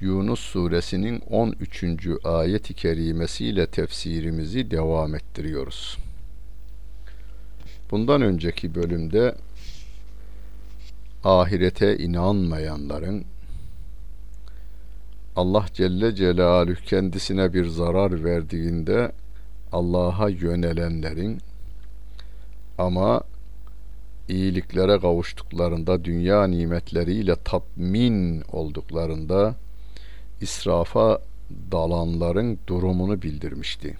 Yunus suresinin 13. ayet-i kerimesiyle tefsirimizi devam ettiriyoruz. Bundan önceki bölümde ahirete inanmayanların Allah Celle Celaluhu kendisine bir zarar verdiğinde Allah'a yönelenlerin ama iyiliklere kavuştuklarında dünya nimetleriyle tatmin olduklarında israfa dalanların durumunu bildirmişti.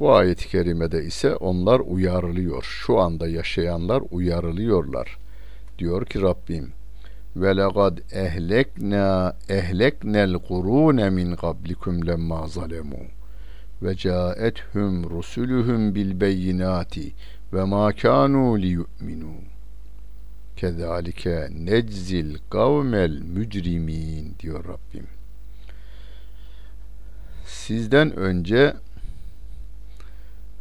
Bu ayet-i kerimede ise onlar uyarılıyor. Şu anda yaşayanlar uyarılıyorlar. Diyor ki Rabbim ve laqad ehlekna ehleknel qurune min qablikum lemma zalemu ve caethum rusuluhum bil beyinati ve ma kanu liyu'minu kezalike neczil kavmel mücrimin diyor Rabbim. Sizden önce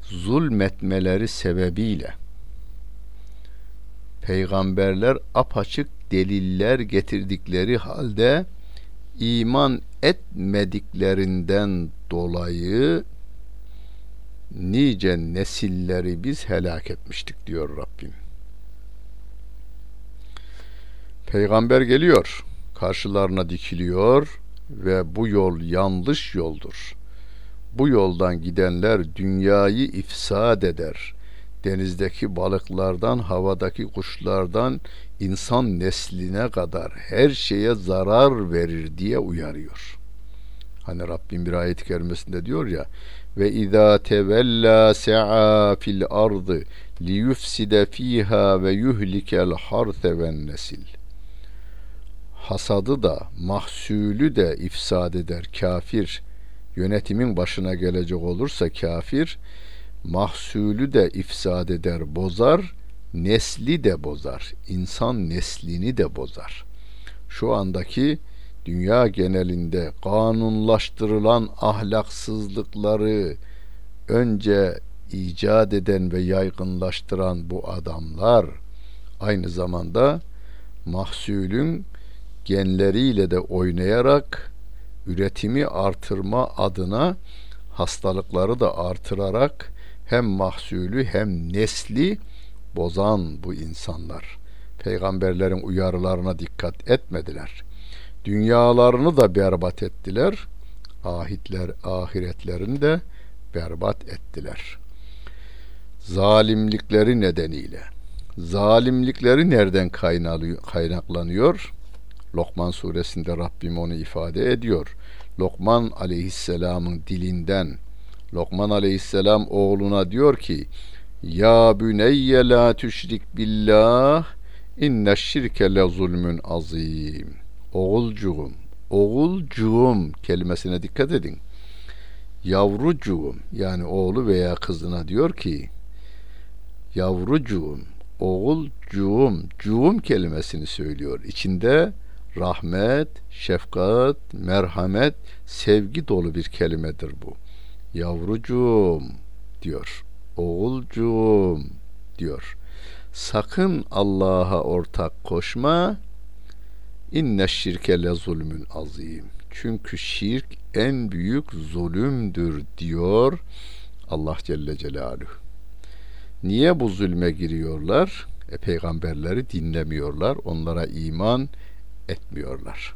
zulmetmeleri sebebiyle peygamberler apaçık deliller getirdikleri halde iman etmediklerinden dolayı nice nesilleri biz helak etmiştik diyor Rabbim. Peygamber geliyor, karşılarına dikiliyor ve bu yol yanlış yoldur. Bu yoldan gidenler dünyayı ifsad eder. Denizdeki balıklardan, havadaki kuşlardan insan nesline kadar her şeye zarar verir diye uyarıyor. Hani Rabbim bir ayet-i diyor ya ve izâ tevellâ se'a fil ardı liyufside fiha ve yuhlikel harse ven nesil hasadı da mahsulü de ifsad eder kafir. Yönetimin başına gelecek olursa kafir mahsulü de ifsad eder bozar nesli de bozar insan neslini de bozar. Şu andaki dünya genelinde kanunlaştırılan ahlaksızlıkları önce icat eden ve yaygınlaştıran bu adamlar aynı zamanda mahsulün genleriyle de oynayarak üretimi artırma adına hastalıkları da artırarak hem mahsulü hem nesli bozan bu insanlar. Peygamberlerin uyarılarına dikkat etmediler. Dünyalarını da berbat ettiler. Ahitler, ahiretlerini de berbat ettiler. Zalimlikleri nedeniyle. Zalimlikleri nereden kaynaklanıyor? Lokman suresinde Rabbim onu ifade ediyor. Lokman aleyhisselamın dilinden Lokman aleyhisselam oğluna diyor ki Ya büneyye la tüşrik billah inne şirke le zulmün azim. Oğulcuğum, oğulcuğum kelimesine dikkat edin. Yavrucuğum yani oğlu veya kızına diyor ki yavrucuğum, oğulcuğum, cuğum kelimesini söylüyor. İçinde rahmet, şefkat, merhamet, sevgi dolu bir kelimedir bu. Yavrucuğum diyor. Oğulcuğum diyor. Sakın Allah'a ortak koşma. İnne şirke le zulmün azim. Çünkü şirk en büyük zulümdür diyor Allah Celle Celaluhu. Niye bu zulme giriyorlar? E, peygamberleri dinlemiyorlar. Onlara iman etmiyorlar.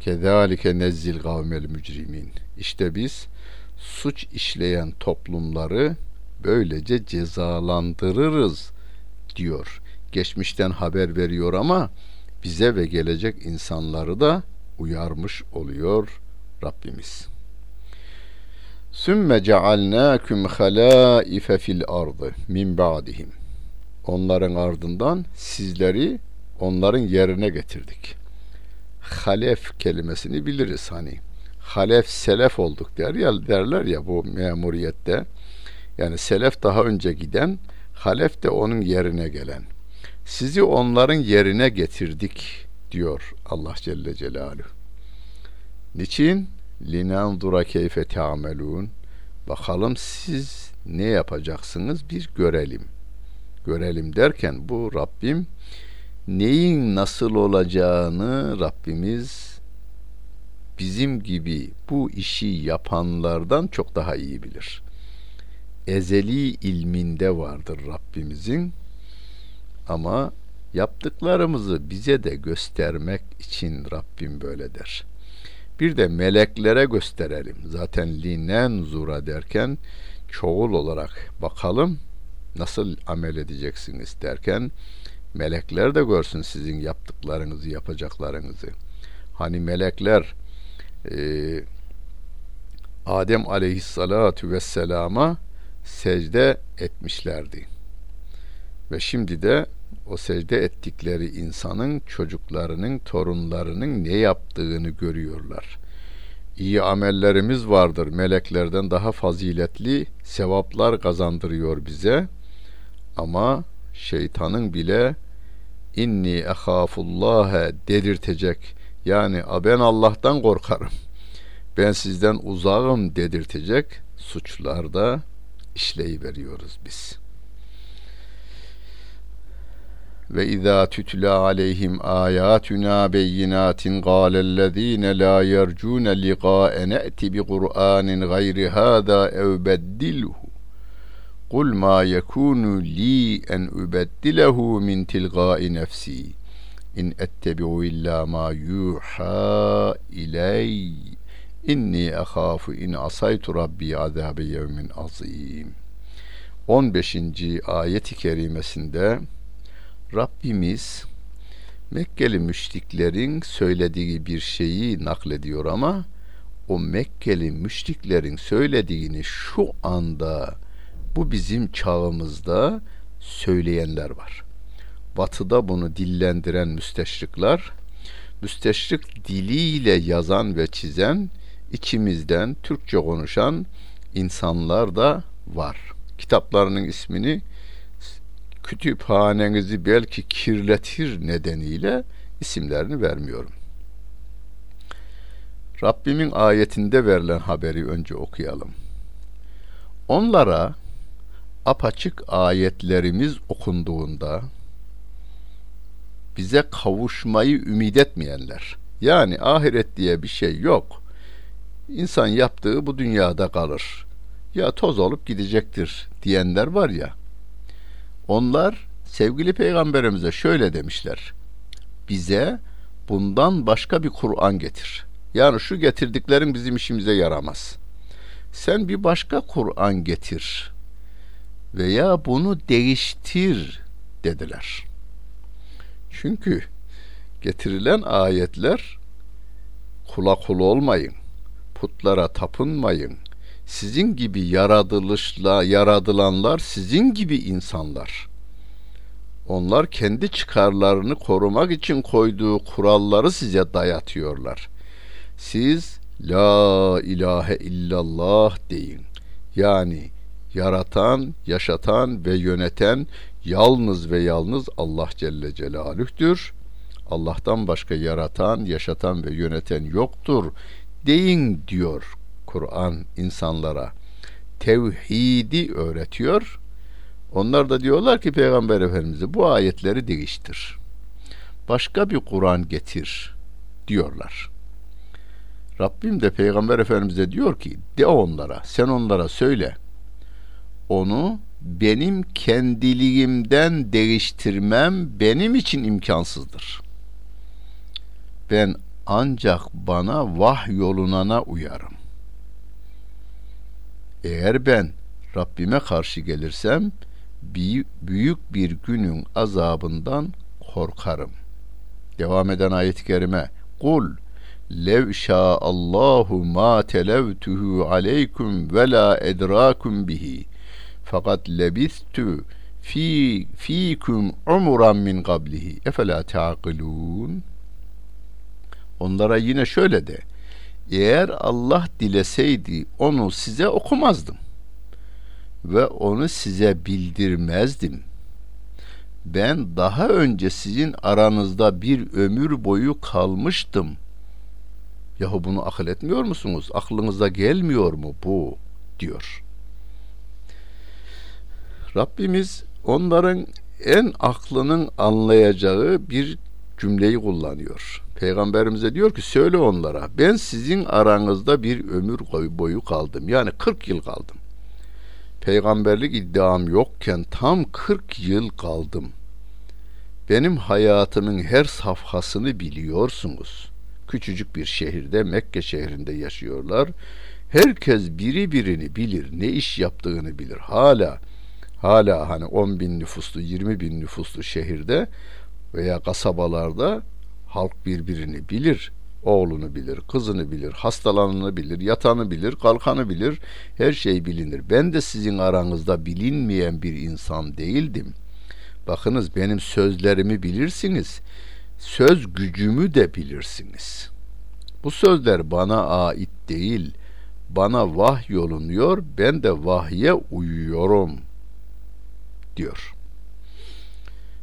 Kezalike nezzil kavmel mücrimin. İşte biz suç işleyen toplumları böylece cezalandırırız diyor. Geçmişten haber veriyor ama bize ve gelecek insanları da uyarmış oluyor Rabbimiz. Sümme cealnâküm halâife fil ardı min ba'dihim. Onların ardından sizleri onların yerine getirdik. Halef kelimesini biliriz hani. halef selef olduk der ya derler ya bu memuriyette. Yani selef daha önce giden, halef de onun yerine gelen. Sizi onların yerine getirdik diyor Allah Celle Celaluhu. Niçin? Linandura keyfe ta'melun. Bakalım siz ne yapacaksınız bir görelim. Görelim derken bu Rabbim neyin nasıl olacağını Rabbimiz bizim gibi bu işi yapanlardan çok daha iyi bilir. Ezeli ilminde vardır Rabbimizin ama yaptıklarımızı bize de göstermek için Rabbim böyle der. Bir de meleklere gösterelim. Zaten linen zura derken çoğul olarak bakalım nasıl amel edeceksiniz derken melekler de görsün sizin yaptıklarınızı, yapacaklarınızı. Hani melekler e, Adem aleyhissalatu vesselama secde etmişlerdi. Ve şimdi de o secde ettikleri insanın çocuklarının, torunlarının ne yaptığını görüyorlar. İyi amellerimiz vardır. Meleklerden daha faziletli sevaplar kazandırıyor bize. Ama şeytanın bile inni ehafullah dedirtecek. Yani ben Allah'tan korkarım. Ben sizden uzağım dedirtecek suçlarda işleyi biz. Ve izâ tütlâ aleyhim âyâtuna beyinâtin gâlellezîne lâ yercûne liqâe ne'ti bi Kur'anin gayri hâzâ ev beddilhu Kul ma yekunu li en ubeddilehu min tilgai nefsi in ettebi'u illa ma yuha iley inni ahafu in asaytu rabbi azabe yevmin azim 15. ayeti kerimesinde Rabbimiz Mekkeli müşriklerin söylediği bir şeyi naklediyor ama o Mekkeli müşriklerin söylediğini şu anda bu bizim çağımızda söyleyenler var. Batı'da bunu dillendiren müsteşrikler, müsteşrik diliyle yazan ve çizen, içimizden Türkçe konuşan insanlar da var. Kitaplarının ismini kütüphanenizi belki kirletir nedeniyle isimlerini vermiyorum. Rabbimin ayetinde verilen haberi önce okuyalım. Onlara apaçık ayetlerimiz okunduğunda bize kavuşmayı ümit etmeyenler yani ahiret diye bir şey yok. İnsan yaptığı bu dünyada kalır. Ya toz olup gidecektir diyenler var ya. Onlar sevgili peygamberimize şöyle demişler. Bize bundan başka bir Kur'an getir. Yani şu getirdiklerin bizim işimize yaramaz. Sen bir başka Kur'an getir veya bunu değiştir dediler. Çünkü getirilen ayetler kula kul olmayın, putlara tapınmayın, sizin gibi yaratılışla yaradılanlar sizin gibi insanlar. Onlar kendi çıkarlarını korumak için koyduğu kuralları size dayatıyorlar. Siz la ilahe illallah deyin. Yani yaratan, yaşatan ve yöneten yalnız ve yalnız Allah Celle Celaluh'tür. Allah'tan başka yaratan, yaşatan ve yöneten yoktur. Deyin diyor Kur'an insanlara. Tevhidi öğretiyor. Onlar da diyorlar ki Peygamber Efendimiz'e bu ayetleri değiştir. Başka bir Kur'an getir diyorlar. Rabbim de Peygamber Efendimiz'e diyor ki de onlara sen onlara söyle onu benim kendiliğimden değiştirmem benim için imkansızdır. Ben ancak bana vah yolunana uyarım. Eğer ben Rabbime karşı gelirsem büyük bir günün azabından korkarım. Devam eden ayet-i kerime Kul lev Allahu ma televtuhu aleykum ve la edrakum bihi fakat lebistu fi fikum umuran min qablihi efela taqilun onlara yine şöyle de Eğer Allah dileseydi onu size okumazdım ve onu size bildirmezdim. Ben daha önce sizin aranızda bir ömür boyu kalmıştım. Yahu bunu akıl etmiyor musunuz? Aklınıza gelmiyor mu bu? diyor. Rabbimiz onların en aklının anlayacağı bir cümleyi kullanıyor. Peygamberimize diyor ki söyle onlara ben sizin aranızda bir ömür boyu kaldım. Yani 40 yıl kaldım. Peygamberlik iddiam yokken tam 40 yıl kaldım. Benim hayatımın her safhasını biliyorsunuz. Küçücük bir şehirde Mekke şehrinde yaşıyorlar. Herkes biri birini bilir, ne iş yaptığını bilir. Hala hala hani 10 bin nüfuslu 20 bin nüfuslu şehirde veya kasabalarda halk birbirini bilir oğlunu bilir, kızını bilir, hastalananı bilir, yatanı bilir, kalkanı bilir, her şey bilinir. Ben de sizin aranızda bilinmeyen bir insan değildim. Bakınız benim sözlerimi bilirsiniz. Söz gücümü de bilirsiniz. Bu sözler bana ait değil. Bana vah yolunuyor, ben de vahye uyuyorum diyor.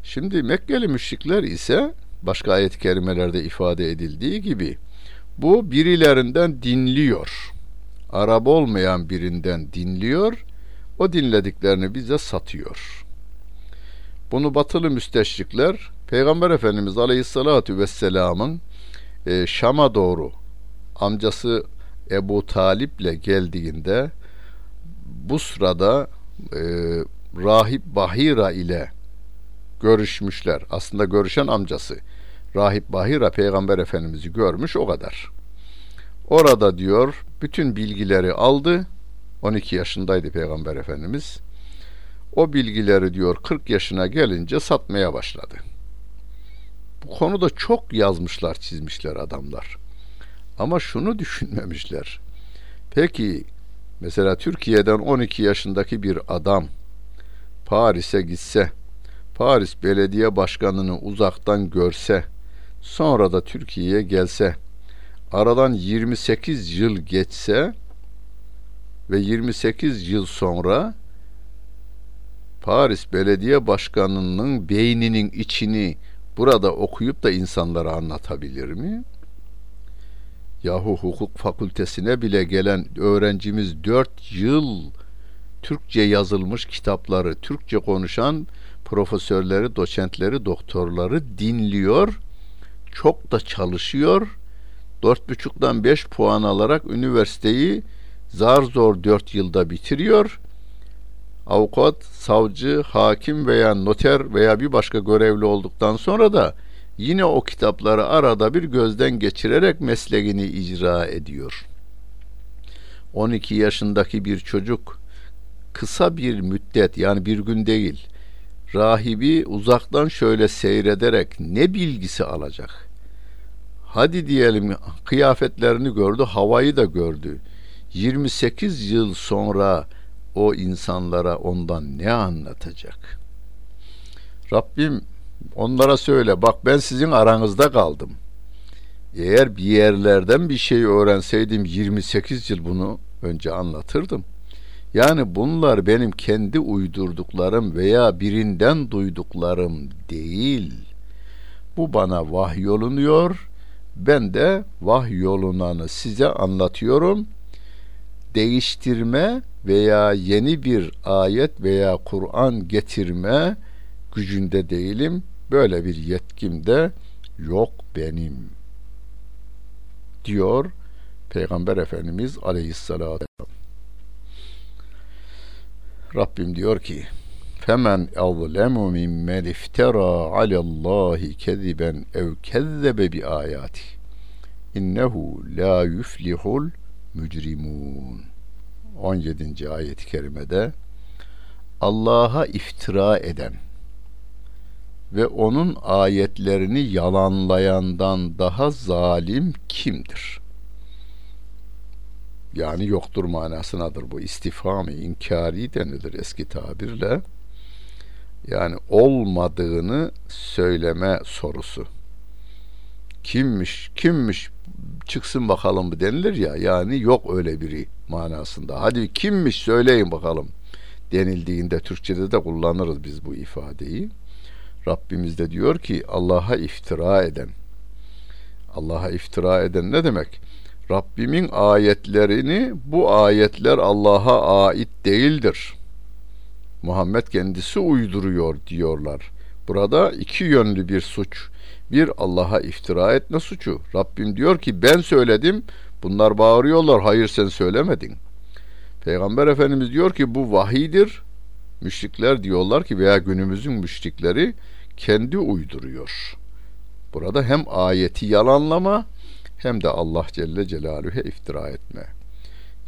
Şimdi Mekkeli müşrikler ise başka ayet-i kerimelerde ifade edildiği gibi bu birilerinden dinliyor. Arap olmayan birinden dinliyor. O dinlediklerini bize satıyor. Bunu batılı müsteşrikler Peygamber Efendimiz Aleyhisselatü Vesselam'ın e, Şam'a doğru amcası Ebu Talip'le geldiğinde bu sırada e, Rahip Bahira ile görüşmüşler. Aslında görüşen amcası. Rahip Bahira peygamber efendimizi görmüş o kadar. Orada diyor bütün bilgileri aldı. 12 yaşındaydı peygamber efendimiz. O bilgileri diyor 40 yaşına gelince satmaya başladı. Bu konuda çok yazmışlar, çizmişler adamlar. Ama şunu düşünmemişler. Peki mesela Türkiye'den 12 yaşındaki bir adam Paris'e gitse, Paris belediye başkanını uzaktan görse, sonra da Türkiye'ye gelse, aradan 28 yıl geçse ve 28 yıl sonra Paris Belediye Başkanı'nın beyninin içini burada okuyup da insanlara anlatabilir mi? Yahu hukuk fakültesine bile gelen öğrencimiz 4 yıl Türkçe yazılmış kitapları, Türkçe konuşan profesörleri, doçentleri, doktorları dinliyor. Çok da çalışıyor. Dört buçuktan beş puan alarak üniversiteyi zar zor dört yılda bitiriyor. Avukat, savcı, hakim veya noter veya bir başka görevli olduktan sonra da yine o kitapları arada bir gözden geçirerek mesleğini icra ediyor. 12 yaşındaki bir çocuk kısa bir müddet yani bir gün değil rahibi uzaktan şöyle seyrederek ne bilgisi alacak? Hadi diyelim kıyafetlerini gördü, havayı da gördü. 28 yıl sonra o insanlara ondan ne anlatacak? Rabbim onlara söyle bak ben sizin aranızda kaldım. Eğer bir yerlerden bir şey öğrenseydim 28 yıl bunu önce anlatırdım. Yani bunlar benim kendi uydurduklarım veya birinden duyduklarım değil. Bu bana vahyolunuyor. Ben de vahyolunanı size anlatıyorum. Değiştirme veya yeni bir ayet veya Kur'an getirme gücünde değilim. Böyle bir yetkim de yok benim. Diyor Peygamber Efendimiz Aleyhisselatü Rabbim diyor ki Femen azlemu mimmen iftara alallahi keziben ev kezzebe bi ayati innehu la yuflihul mücrimun 17. ayet-i kerimede Allah'a iftira eden ve onun ayetlerini yalanlayandan daha zalim kimdir? Yani yoktur manasınadır bu istifami inkari denilir eski tabirle yani olmadığını söyleme sorusu kimmiş kimmiş çıksın bakalım mı denilir ya yani yok öyle biri manasında. Hadi kimmiş söyleyin bakalım denildiğinde Türkçe'de de kullanırız biz bu ifadeyi. Rabbimiz de diyor ki Allah'a iftira eden. Allah'a iftira eden ne demek? Rabbimin ayetlerini bu ayetler Allah'a ait değildir. Muhammed kendisi uyduruyor diyorlar. Burada iki yönlü bir suç. Bir Allah'a iftira etme suçu. Rabbim diyor ki ben söyledim. Bunlar bağırıyorlar. Hayır sen söylemedin. Peygamber Efendimiz diyor ki bu vahidir. Müşrikler diyorlar ki veya günümüzün müşrikleri kendi uyduruyor. Burada hem ayeti yalanlama hem de Allah Celle Celaluhu'ya iftira etme.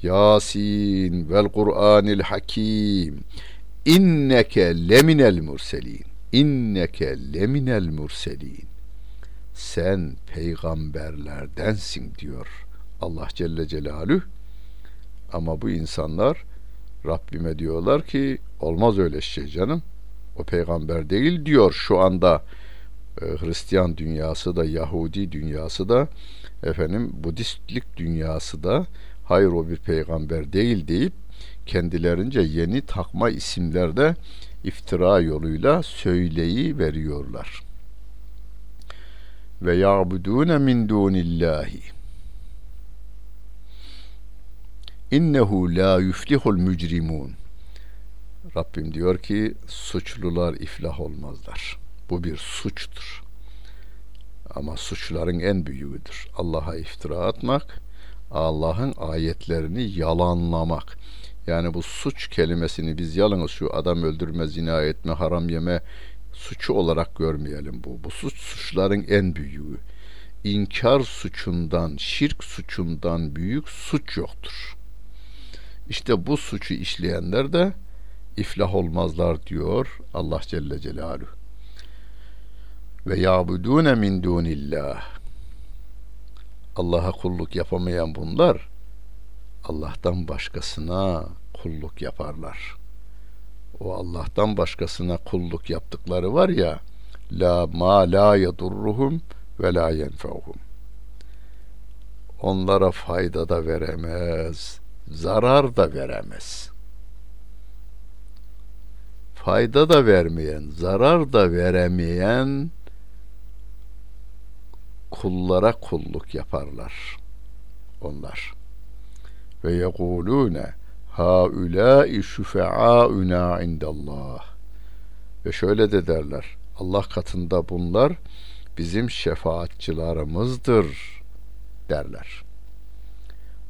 Yasin vel Kur'anil Hakim. İnneke leminel murselin. İnneke leminel murselin. Sen peygamberlerdensin diyor Allah Celle Celaluhu. Ama bu insanlar Rabbime diyorlar ki olmaz öyle şey canım. O peygamber değil diyor. Şu anda e, Hristiyan dünyası da Yahudi dünyası da efendim Budistlik dünyası da hayır o bir peygamber değil deyip kendilerince yeni takma isimlerde iftira yoluyla söyleyi veriyorlar. Ve ya'budune min dunillahi. İnnehu la yuflihul mücrimun. Rabbim diyor ki suçlular iflah olmazlar. Bu bir suçtur. Ama suçların en büyüğüdür. Allah'a iftira atmak, Allah'ın ayetlerini yalanlamak. Yani bu suç kelimesini biz yalnız şu adam öldürme, zina etme, haram yeme suçu olarak görmeyelim bu. Bu suç suçların en büyüğü. İnkar suçundan, şirk suçundan büyük suç yoktur. İşte bu suçu işleyenler de iflah olmazlar diyor Allah Celle Celaluhu. Ve yabudune min dunillah. Allah'a kulluk yapamayan bunlar Allah'tan başkasına kulluk yaparlar. O Allah'tan başkasına kulluk yaptıkları var ya la ma la yadurruhum ve la yenfe'uhum. Onlara fayda da veremez, zarar da veremez. Fayda da vermeyen, zarar da veremeyen kullara kulluk yaparlar onlar. Ve yekulune haulâi şüfe'âuna indallah. Ve şöyle de derler. Allah katında bunlar bizim şefaatçılarımızdır derler.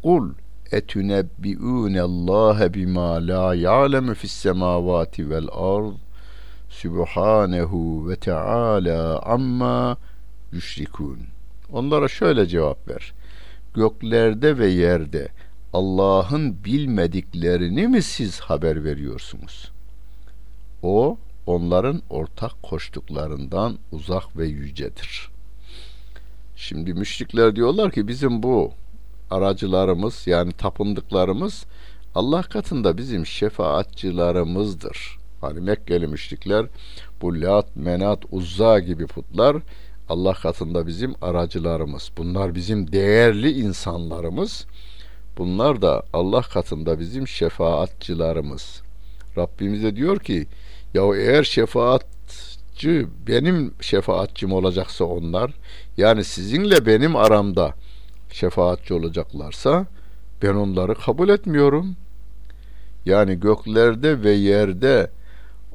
Kul etunebbi'ûne Allah bima la ya'lemu fis semavati vel ard Sübhanehu ve Teala amma yüşrikun. Onlara şöyle cevap ver. Göklerde ve yerde Allah'ın bilmediklerini mi siz haber veriyorsunuz? O onların ortak koştuklarından uzak ve yücedir. Şimdi müşrikler diyorlar ki bizim bu aracılarımız yani tapındıklarımız Allah katında bizim şefaatçılarımızdır. Hani Mekkeli müşrikler bu Lat, Menat, Uzza gibi putlar Allah katında bizim aracılarımız. Bunlar bizim değerli insanlarımız. Bunlar da Allah katında bizim şefaatçılarımız. Rabbimize diyor ki ya eğer şefaatçı benim şefaatçim olacaksa onlar yani sizinle benim aramda şefaatçi olacaklarsa ben onları kabul etmiyorum. Yani göklerde ve yerde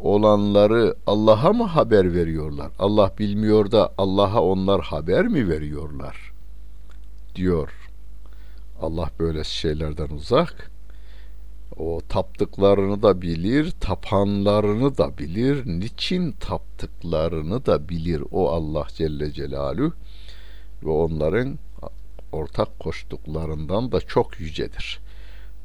olanları Allah'a mı haber veriyorlar? Allah bilmiyor da Allah'a onlar haber mi veriyorlar? diyor. Allah böyle şeylerden uzak. O taptıklarını da bilir, tapanlarını da bilir, niçin taptıklarını da bilir o Allah Celle Celaluhu ve onların ortak koştuklarından da çok yücedir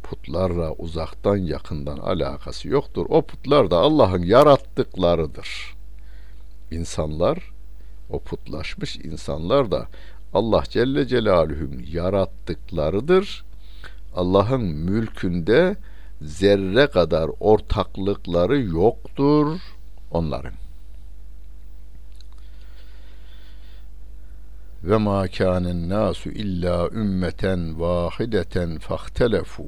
putlarla uzaktan yakından alakası yoktur. O putlar da Allah'ın yarattıklarıdır. İnsanlar, o putlaşmış insanlar da Allah Celle Celaluhu'nun yarattıklarıdır. Allah'ın mülkünde zerre kadar ortaklıkları yoktur onların. Ve ma kânen nasu illa ümmeten vahideten fahtelefu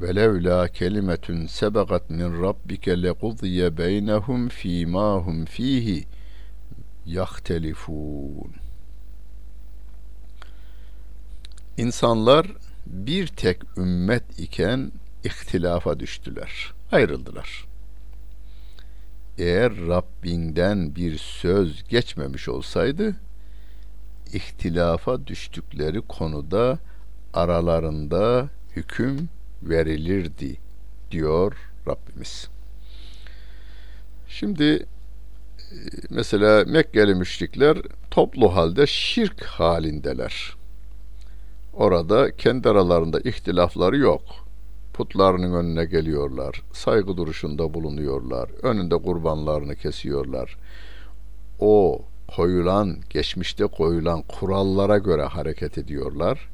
ve levla kelimetun sebegat min rabbike lekudiye beynehum fîmâ hum fîhi yahtelifûn İnsanlar bir tek ümmet iken ihtilafa düştüler, ayrıldılar. Eğer Rabbinden bir söz geçmemiş olsaydı, ihtilafa düştükleri konuda aralarında hüküm verilirdi diyor Rabbimiz. Şimdi e, mesela Mekkeli müşrikler toplu halde şirk halindeler. Orada kendi aralarında ihtilafları yok. Putlarının önüne geliyorlar, saygı duruşunda bulunuyorlar, önünde kurbanlarını kesiyorlar. O koyulan, geçmişte koyulan kurallara göre hareket ediyorlar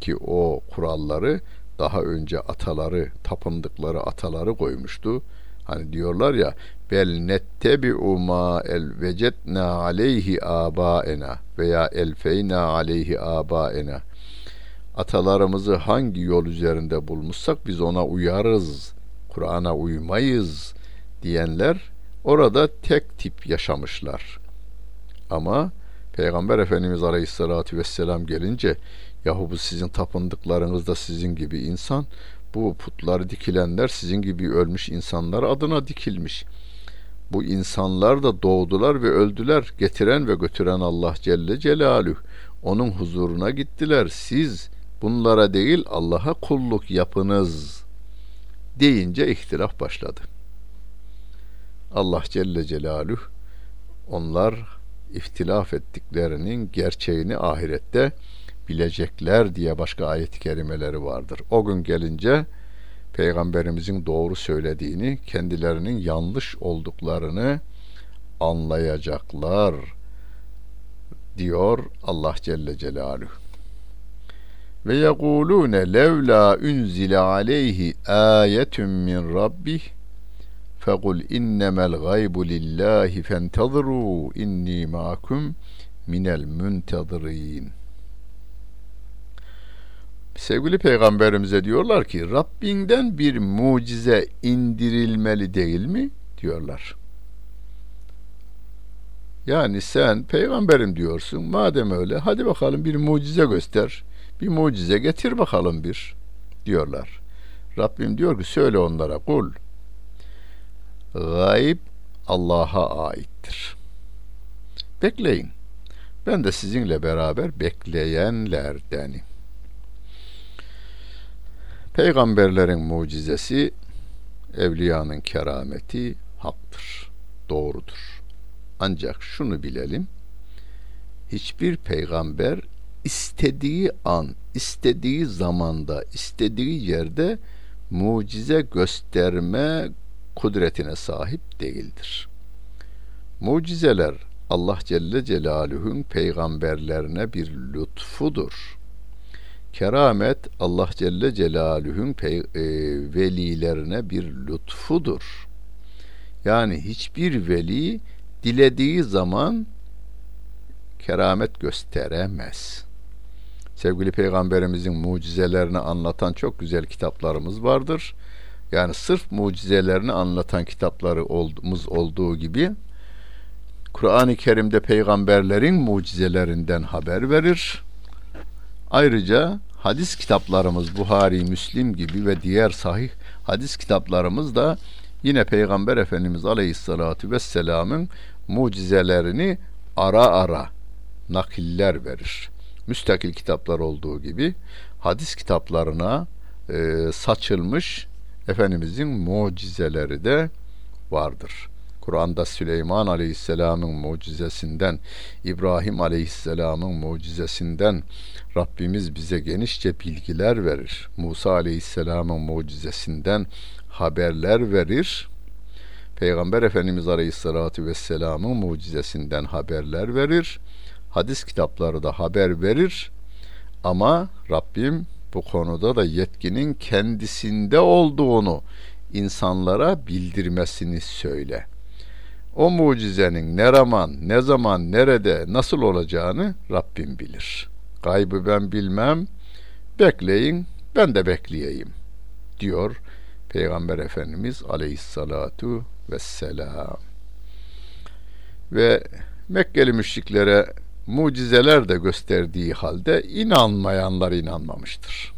ki o kuralları daha önce ataları, tapındıkları ataları koymuştu. Hani diyorlar ya bel nettebi'u ma el vecetna aleyhi abaena veya elfeyna aleyhi abaena atalarımızı hangi yol üzerinde bulmuşsak biz ona uyarız, Kur'an'a uymayız diyenler orada tek tip yaşamışlar. Ama Peygamber Efendimiz Aleyhisselatü Vesselam gelince yahu bu sizin tapındıklarınız da sizin gibi insan bu putları dikilenler sizin gibi ölmüş insanlar adına dikilmiş. Bu insanlar da doğdular ve öldüler. Getiren ve götüren Allah Celle Celaluhu. Onun huzuruna gittiler. Siz bunlara değil Allah'a kulluk yapınız deyince ihtilaf başladı. Allah Celle Celaluhu onlar ihtilaf ettiklerinin gerçeğini ahirette bilecekler diye başka ayet-i kerimeleri vardır. O gün gelince peygamberimizin doğru söylediğini, kendilerinin yanlış olduklarını anlayacaklar diyor Allah Celle Celaluhu ve yekulune levla unzile aleyhi ayetun min rabbih fekul innemel gaybu lillahi fentazru inni ma'akum minel muntazirin Sevgili peygamberimize diyorlar ki Rabbinden bir mucize indirilmeli değil mi? diyorlar. Yani sen peygamberim diyorsun. Madem öyle hadi bakalım bir mucize göster bir mucize getir bakalım bir diyorlar. Rabbim diyor ki söyle onlara kul gayb Allah'a aittir. Bekleyin. Ben de sizinle beraber bekleyenlerdenim. Peygamberlerin mucizesi, evliyanın kerameti haktır, doğrudur. Ancak şunu bilelim, hiçbir peygamber istediği an, istediği zamanda, istediği yerde mucize gösterme kudretine sahip değildir. Mucizeler Allah Celle Celaluhu'nun peygamberlerine bir lütfudur. Keramet Allah Celle Celaluhu'nun e, velilerine bir lütfudur. Yani hiçbir veli dilediği zaman keramet gösteremez sevgili peygamberimizin mucizelerini anlatan çok güzel kitaplarımız vardır. Yani sırf mucizelerini anlatan kitaplarımız olduğu gibi Kur'an-ı Kerim'de peygamberlerin mucizelerinden haber verir. Ayrıca hadis kitaplarımız Buhari, Müslim gibi ve diğer sahih hadis kitaplarımız da yine Peygamber Efendimiz Aleyhisselatü Vesselam'ın mucizelerini ara ara nakiller verir müstakil kitaplar olduğu gibi hadis kitaplarına e, saçılmış Efendimizin mucizeleri de vardır. Kur'an'da Süleyman Aleyhisselam'ın mucizesinden, İbrahim Aleyhisselam'ın mucizesinden Rabbimiz bize genişçe bilgiler verir. Musa Aleyhisselam'ın mucizesinden haberler verir. Peygamber Efendimiz Aleyhisselatü Vesselam'ın mucizesinden haberler verir hadis kitapları da haber verir ama Rabbim bu konuda da yetkinin kendisinde olduğunu insanlara bildirmesini söyle. O mucizenin ne zaman, ne zaman, nerede, nasıl olacağını Rabbim bilir. Gaybı ben bilmem. Bekleyin, ben de bekleyeyim diyor Peygamber Efendimiz aleyhissalatu vesselam. Ve Mekkeli müşriklere mucizeler de gösterdiği halde inanmayanlar inanmamıştır.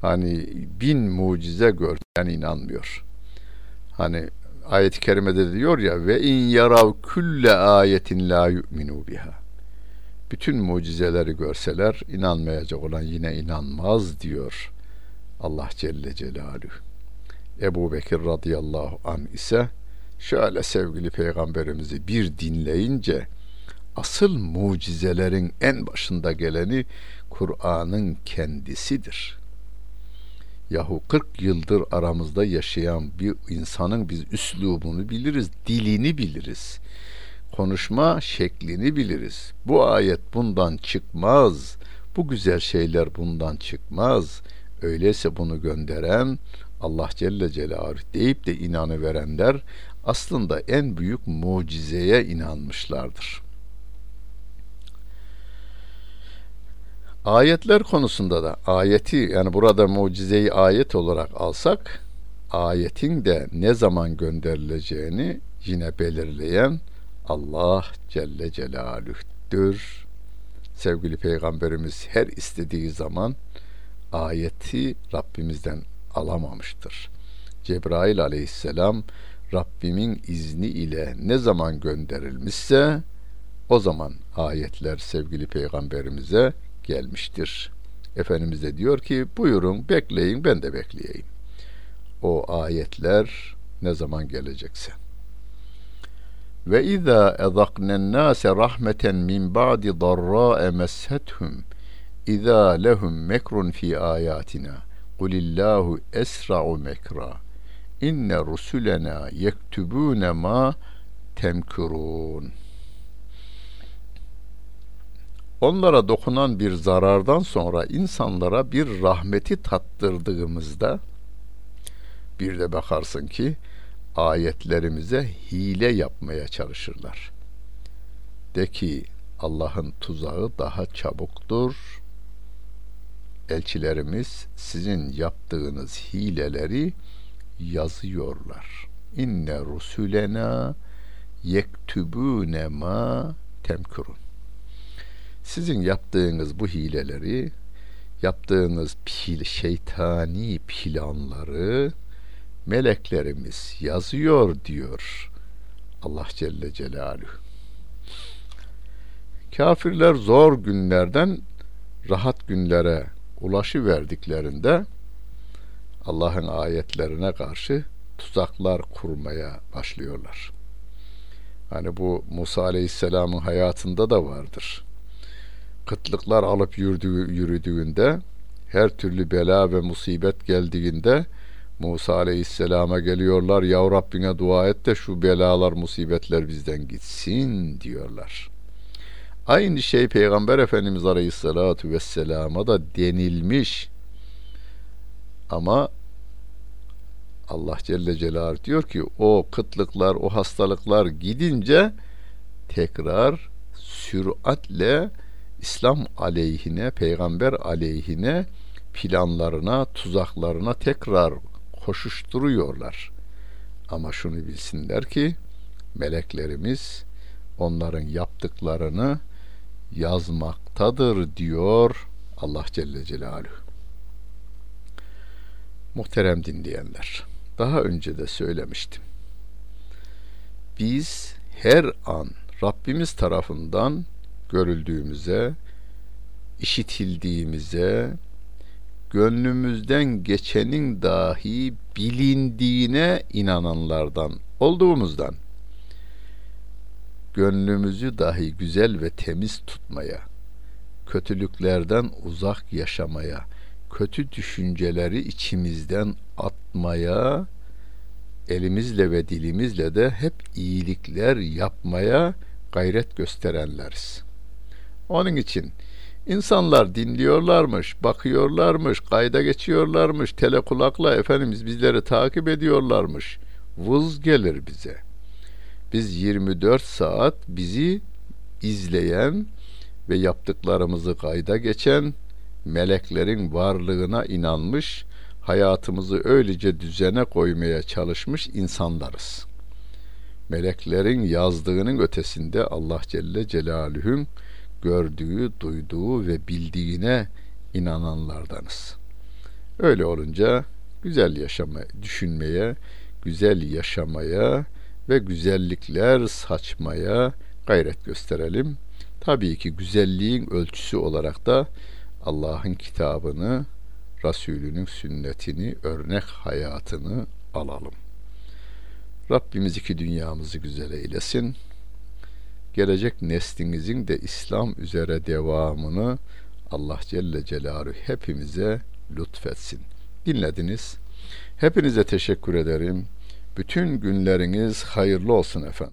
Hani bin mucize görsen inanmıyor. Hani ayet-i kerimede diyor ya ve in yarav külle ayetin la yu'minu biha. Bütün mucizeleri görseler inanmayacak olan yine inanmaz diyor Allah Celle Celaluhu. Ebu Bekir radıyallahu an ise şöyle sevgili peygamberimizi bir dinleyince asıl mucizelerin en başında geleni Kur'an'ın kendisidir. Yahu 40 yıldır aramızda yaşayan bir insanın biz üslubunu biliriz, dilini biliriz. Konuşma şeklini biliriz. Bu ayet bundan çıkmaz. Bu güzel şeyler bundan çıkmaz. Öyleyse bunu gönderen Allah Celle Celaluhu deyip de inanı verenler aslında en büyük mucizeye inanmışlardır. Ayetler konusunda da ayeti yani burada mucizeyi ayet olarak alsak ayetin de ne zaman gönderileceğini yine belirleyen Allah Celle Celaluh'tür. Sevgili Peygamberimiz her istediği zaman ayeti Rabbimizden alamamıştır. Cebrail aleyhisselam Rabbimin izni ile ne zaman gönderilmişse o zaman ayetler sevgili peygamberimize gelmiştir. Efendimiz de diyor ki buyurun bekleyin ben de bekleyeyim. O ayetler ne zaman gelecekse. Ve izâ ezaknen nâse rahmeten min ba'di darrâe meshethum izâ lehum mekrun fi ayatina kulillahu esra'u mekra inne rusulena yektubune ma temkurun onlara dokunan bir zarardan sonra insanlara bir rahmeti tattırdığımızda bir de bakarsın ki ayetlerimize hile yapmaya çalışırlar. De ki Allah'ın tuzağı daha çabuktur. Elçilerimiz sizin yaptığınız hileleri yazıyorlar. İnne rusulena yektubune ma temkurun. Sizin yaptığınız bu hileleri, yaptığınız pil, şeytani planları meleklerimiz yazıyor diyor Allah Celle Celaluhu. Kafirler zor günlerden rahat günlere ulaşı verdiklerinde Allah'ın ayetlerine karşı tuzaklar kurmaya başlıyorlar. Hani bu Musa Aleyhisselam'ın hayatında da vardır. Kıtlıklar alıp yürüdüğü, yürüdüğünde her türlü bela ve musibet geldiğinde Musa Aleyhisselam'a geliyorlar. Ya Rabbine dua et de şu belalar, musibetler bizden gitsin diyorlar. Aynı şey Peygamber Efendimiz Aleyhisselatü Vesselam'a da denilmiş. Ama Allah Celle Celaluhu diyor ki o kıtlıklar, o hastalıklar gidince tekrar süratle İslam aleyhine, peygamber aleyhine planlarına, tuzaklarına tekrar koşuşturuyorlar. Ama şunu bilsinler ki meleklerimiz onların yaptıklarını yazmaktadır diyor Allah Celle Celaluhu. Muhterem dinleyenler, daha önce de söylemiştim. Biz her an Rabbimiz tarafından görüldüğümüze, işitildiğimize, gönlümüzden geçenin dahi bilindiğine inananlardan olduğumuzdan gönlümüzü dahi güzel ve temiz tutmaya, kötülüklerden uzak yaşamaya, kötü düşünceleri içimizden atmaya, elimizle ve dilimizle de hep iyilikler yapmaya gayret gösterenleriz. Onun için insanlar dinliyorlarmış, bakıyorlarmış, kayda geçiyorlarmış, telekulakla Efendimiz bizleri takip ediyorlarmış. Vız gelir bize. Biz 24 saat bizi izleyen ve yaptıklarımızı kayda geçen meleklerin varlığına inanmış, hayatımızı öylece düzene koymaya çalışmış insanlarız. Meleklerin yazdığının ötesinde Allah Celle Celaluhu'nun gördüğü, duyduğu ve bildiğine inananlardanız. Öyle olunca güzel yaşamaya, düşünmeye, güzel yaşamaya ve güzellikler saçmaya gayret gösterelim. Tabii ki güzelliğin ölçüsü olarak da Allah'ın kitabını, Resulünün sünnetini, örnek hayatını alalım. Rabbimiz iki dünyamızı güzel eylesin. Gelecek neslinizin de İslam üzere devamını Allah Celle Celaluhu hepimize lütfetsin. Dinlediniz. Hepinize teşekkür ederim. Bütün günleriniz hayırlı olsun efendim.